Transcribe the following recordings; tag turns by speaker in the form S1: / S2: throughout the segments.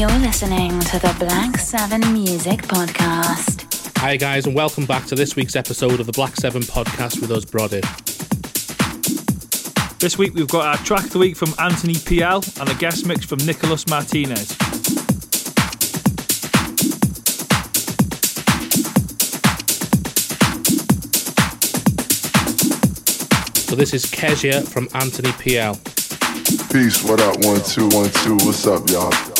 S1: You're listening to the Black 7 Music Podcast.
S2: Hi, guys, and welcome back to this week's episode of the Black 7 Podcast with us, Brody.
S3: This week, we've got our track of the week from Anthony PL and a guest mix from Nicholas Martinez.
S2: So, this is Kezia from Anthony PL.
S4: Peace, what up, one, two, one, two, what's up, y'all?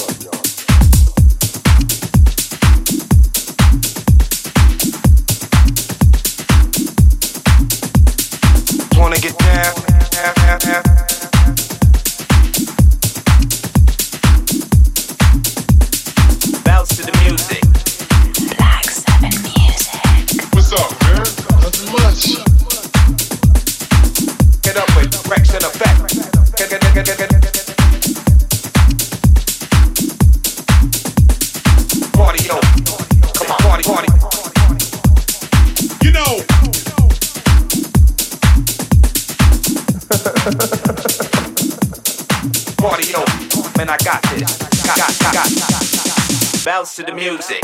S5: music.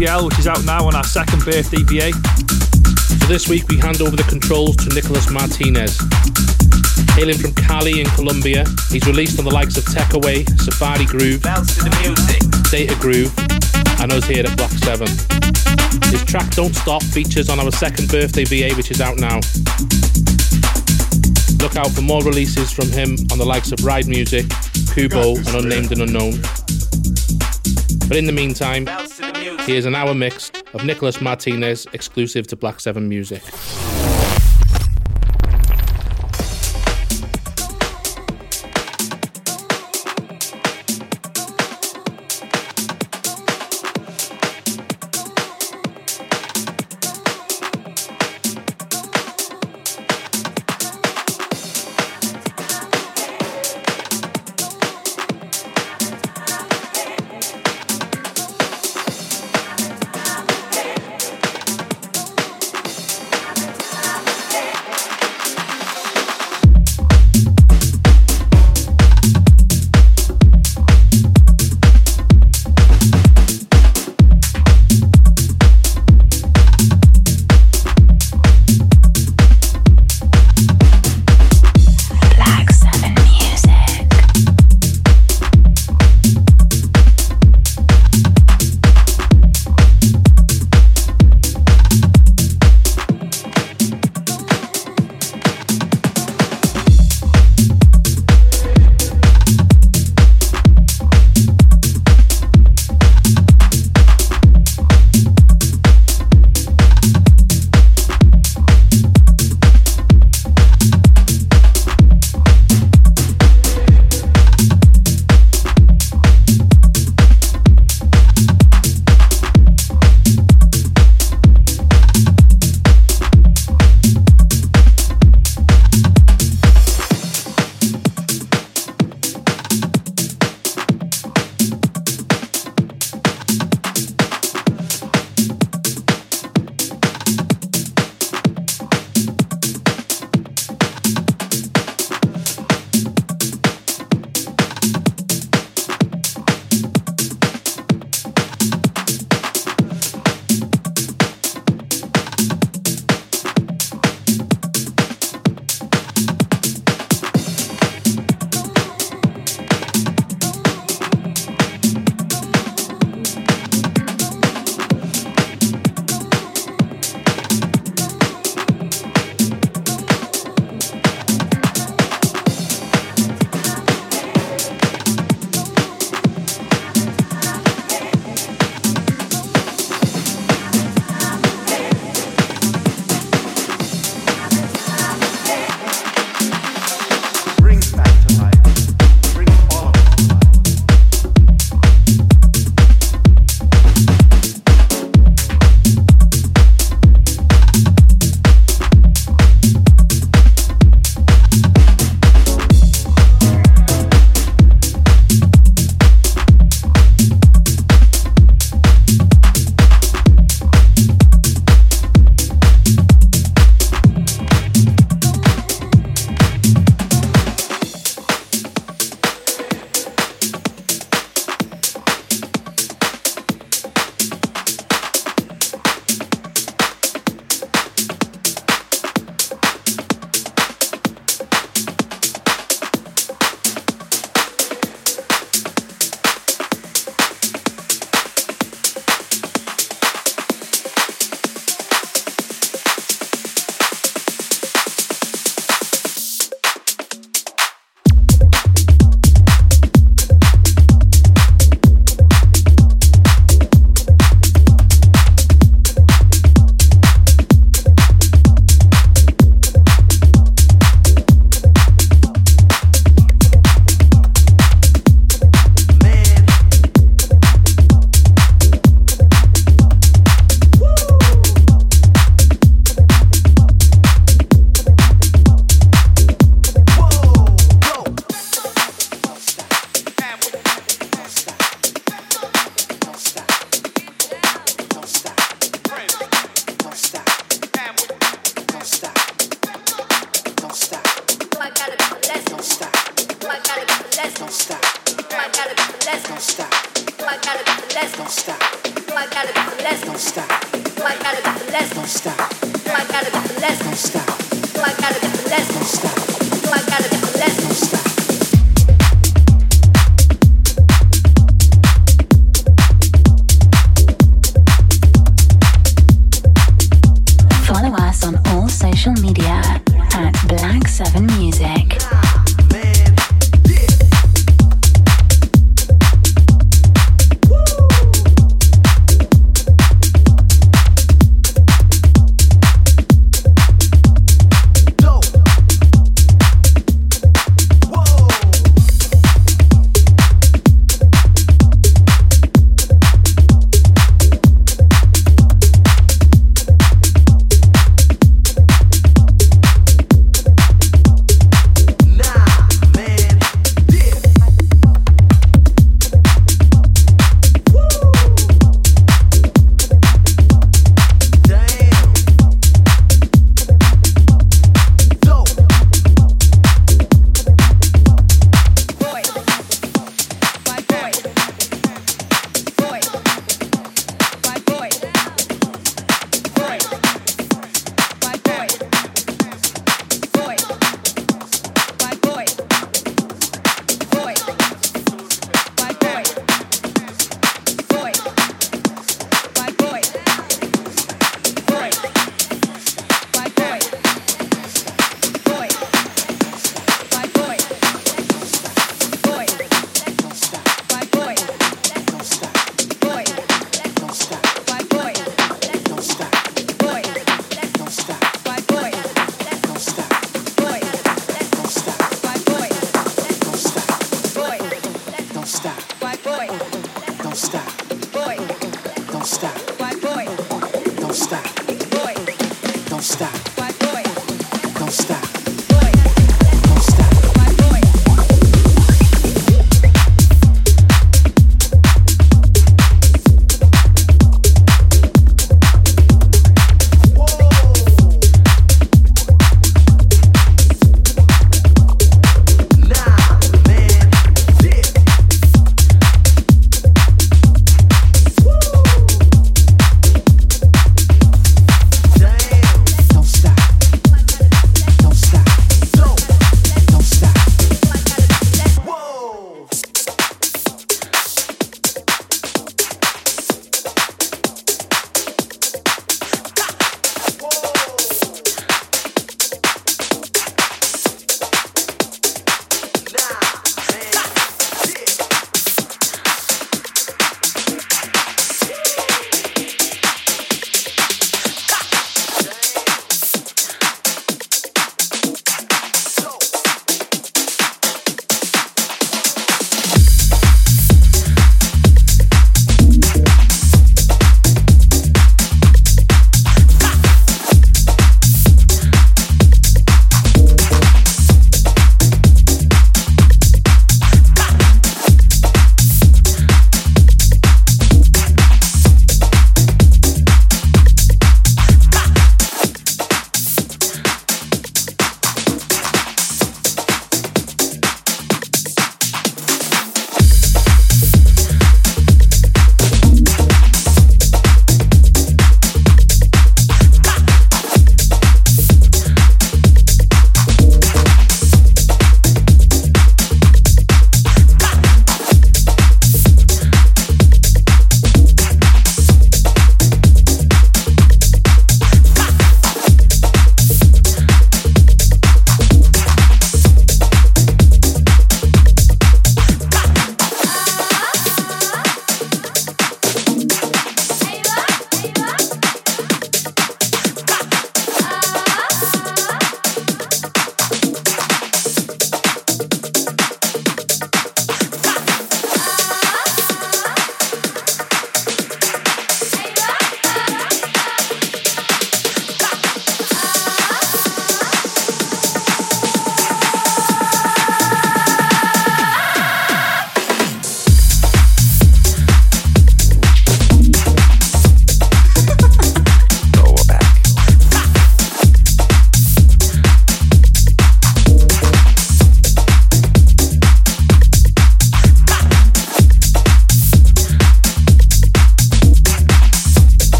S3: Kezia from Anthony PL, which is out now on our second birthday VA.
S2: So this week we hand over the controls to Nicolas Martinez. Hailing from Cali in Colombia, he's released on the likes of Away, Safari Groove,
S5: Bounce to the music.
S2: Data Groove, and us here at Black 7. His track Don't Stop features on our second birthday VA, which is out now. Look out for more releases from him on the likes of Ride Music, Kubo, and Unnamed and Unknown. But in the meantime, here's an hour mix of Nicholas Martinez exclusive to Black 7 Music.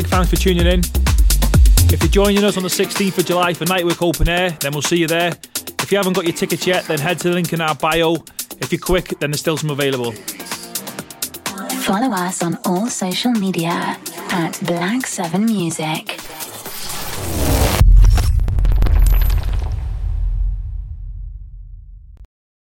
S3: Big thanks for tuning in. If you're joining us on the 16th of July for Nightwork Open Air, then we'll see you there. If you haven't got your tickets yet, then head to the link in our bio. If you're quick, then there's still some available.
S1: Follow us on all social media at Black 7 Music.